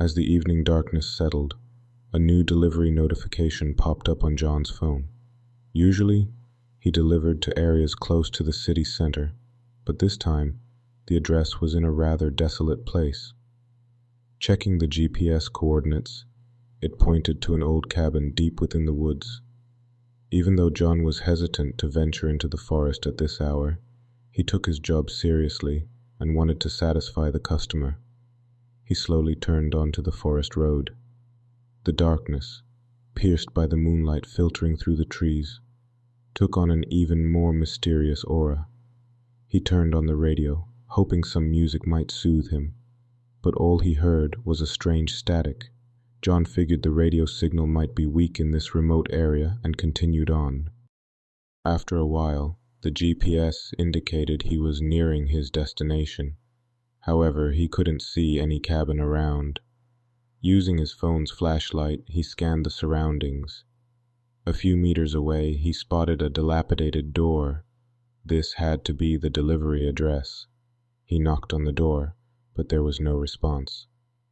As the evening darkness settled, a new delivery notification popped up on John's phone. Usually, he delivered to areas close to the city center, but this time, the address was in a rather desolate place. Checking the GPS coordinates, it pointed to an old cabin deep within the woods. Even though John was hesitant to venture into the forest at this hour, he took his job seriously and wanted to satisfy the customer. He slowly turned onto the forest road. The darkness, pierced by the moonlight filtering through the trees, took on an even more mysterious aura. He turned on the radio, hoping some music might soothe him, but all he heard was a strange static John figured the radio signal might be weak in this remote area and continued on. After a while, the GPS indicated he was nearing his destination. However, he couldn't see any cabin around. Using his phone's flashlight, he scanned the surroundings. A few meters away, he spotted a dilapidated door. This had to be the delivery address. He knocked on the door, but there was no response.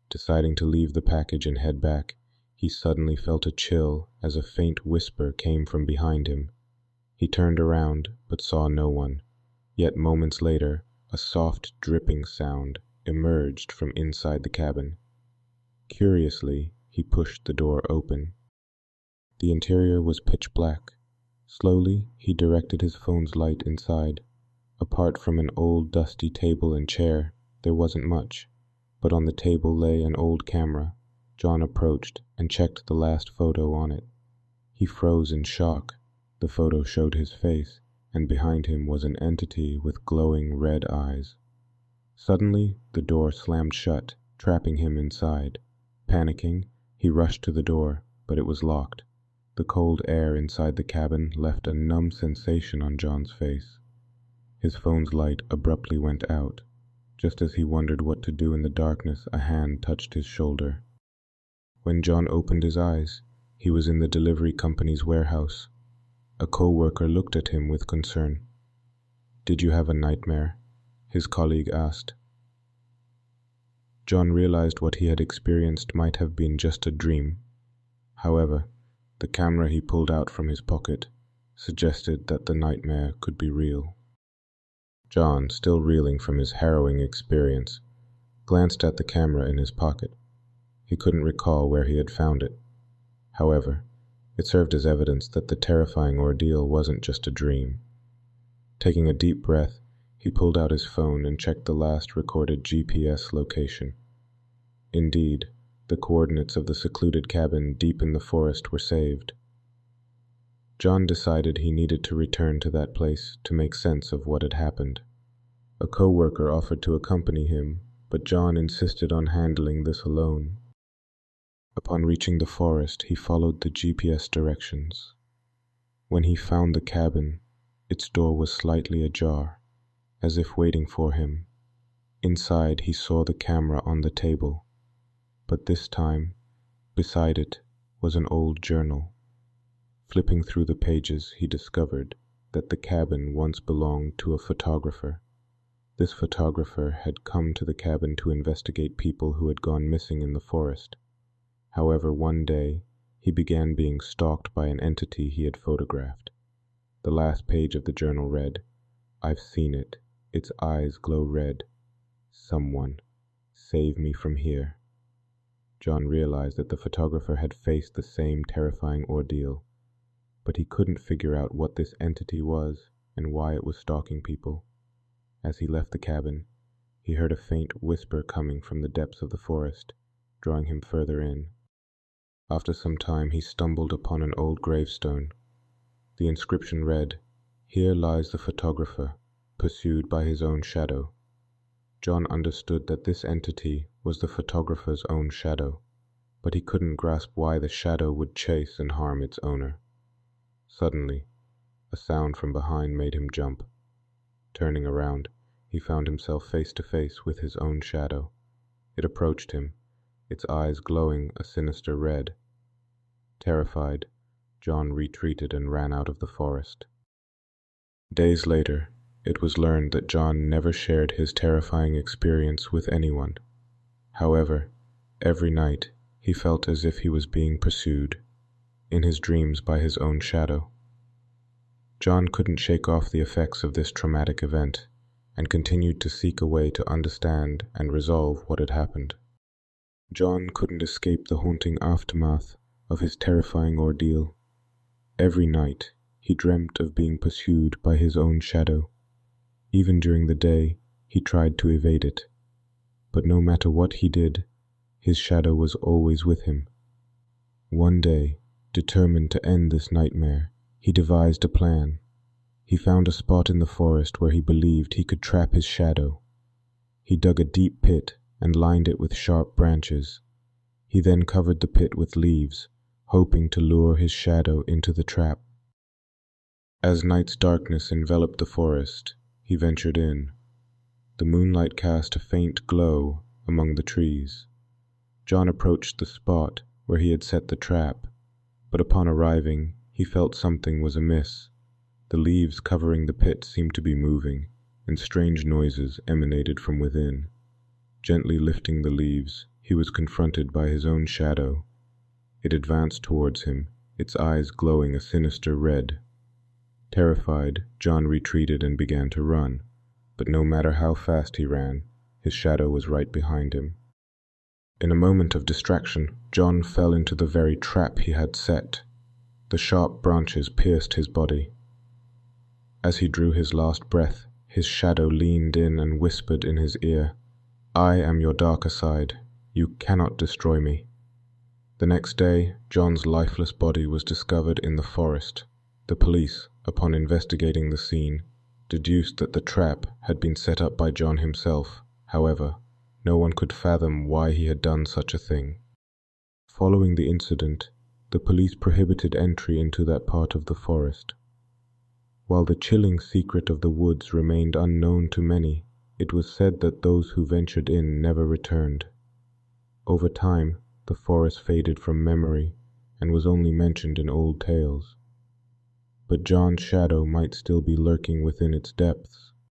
Deciding to leave the package and head back, he suddenly felt a chill as a faint whisper came from behind him. He turned around, but saw no one. Yet moments later, a soft dripping sound emerged from inside the cabin. Curiously, he pushed the door open. The interior was pitch black. Slowly, he directed his phone's light inside. Apart from an old dusty table and chair, there wasn't much but on the table lay an old camera. John approached and checked the last photo on it. He froze in shock. The photo showed his face, and behind him was an entity with glowing red eyes. Suddenly, the door slammed shut, trapping him inside. Panicking, he rushed to the door, but it was locked. The cold air inside the cabin left a numb sensation on John's face. His phone's light abruptly went out. Just as he wondered what to do in the darkness, a hand touched his shoulder. When John opened his eyes, he was in the delivery company's warehouse. A co-worker looked at him with concern. Did you have a nightmare? His colleague asked. John realized what he had experienced might have been just a dream. However, the camera he pulled out from his pocket suggested that the nightmare could be real. John, still reeling from his harrowing experience, glanced at the camera in his pocket. He couldn't recall where he had found it. However, it served as evidence that the terrifying ordeal wasn't just a dream. Taking a deep breath, he pulled out his phone and checked the last recorded GPS location. Indeed, the coordinates of the secluded cabin deep in the forest were saved. John decided he needed to return to that place to make sense of what had happened. A co-worker offered to accompany him, but John insisted on handling this alone. Upon reaching the forest, he followed the GPS directions. When he found the cabin, its door was slightly ajar, as if waiting for him. Inside, he saw the camera on the table, but this time, beside it was an old journal. Flipping through the pages, he discovered that the cabin once belonged to a photographer. This photographer had come to the cabin to investigate people who had gone missing in the forest. However, one day, he began being stalked by an entity he had photographed. The last page of the journal read, I've seen it. Its eyes glow red. Someone, save me from here. John realized that the photographer had faced the same terrifying ordeal but he couldn't figure out what this entity was and why it was stalking people. As he left the cabin, he heard a faint whisper coming from the depths of the forest, drawing him further in. After some time, he stumbled upon an old gravestone. The inscription read, Here lies the photographer, pursued by his own shadow. John understood that this entity was the photographer's own shadow, but he couldn't grasp why the shadow would chase and harm its owner. Suddenly, a sound from behind made him jump. Turning around, he found himself face to face with his own shadow. It approached him, its eyes glowing a sinister red. Terrified, John retreated and ran out of the forest. Days later, it was learned that John never shared his terrifying experience with anyone. However, Every night he felt as if he was being pursued, in his dreams by his own shadow. John couldn't shake off the effects of this traumatic event and continued to seek a way to understand and resolve what had happened. John couldn't escape the haunting aftermath of his terrifying ordeal. Every night he dreamt of being pursued by his own shadow. Even during the day, he tried to evade it. But no matter what he did, his shadow was always with him. One day, determined to end this nightmare, he devised a plan. He found a spot in the forest where he believed he could trap his shadow. He dug a deep pit and lined it with sharp branches. He then covered the pit with leaves, hoping to lure his shadow into the trap. As night's darkness enveloped the forest, he ventured in. The moonlight cast a faint glow among the trees. John approached the spot where he had set the trap, but upon arriving he felt something was amiss. The leaves covering the pit seemed to be moving, and strange noises emanated from within. Gently lifting the leaves, he was confronted by his own shadow. It advanced towards him, its eyes glowing a sinister red. Terrified, John retreated and began to run, but no matter how fast he ran, his shadow was right behind him. In a moment of distraction, John fell into the very trap he had set. The sharp branches pierced his body. As he drew his last breath, his shadow leaned in and whispered in his ear, I am your darker side. You cannot destroy me. The next day, John's lifeless body was discovered in the forest. The police, upon investigating the scene, deduced that the trap had been set up by John himself. However, no one could fathom why he had done such a thing. Following the incident, the police prohibited entry into that part of the forest. While the chilling secret of the woods remained unknown to many, it was said that those who ventured in never returned. Over time, the forest faded from memory and was only mentioned in old tales. But John's shadow might still be lurking within its depths,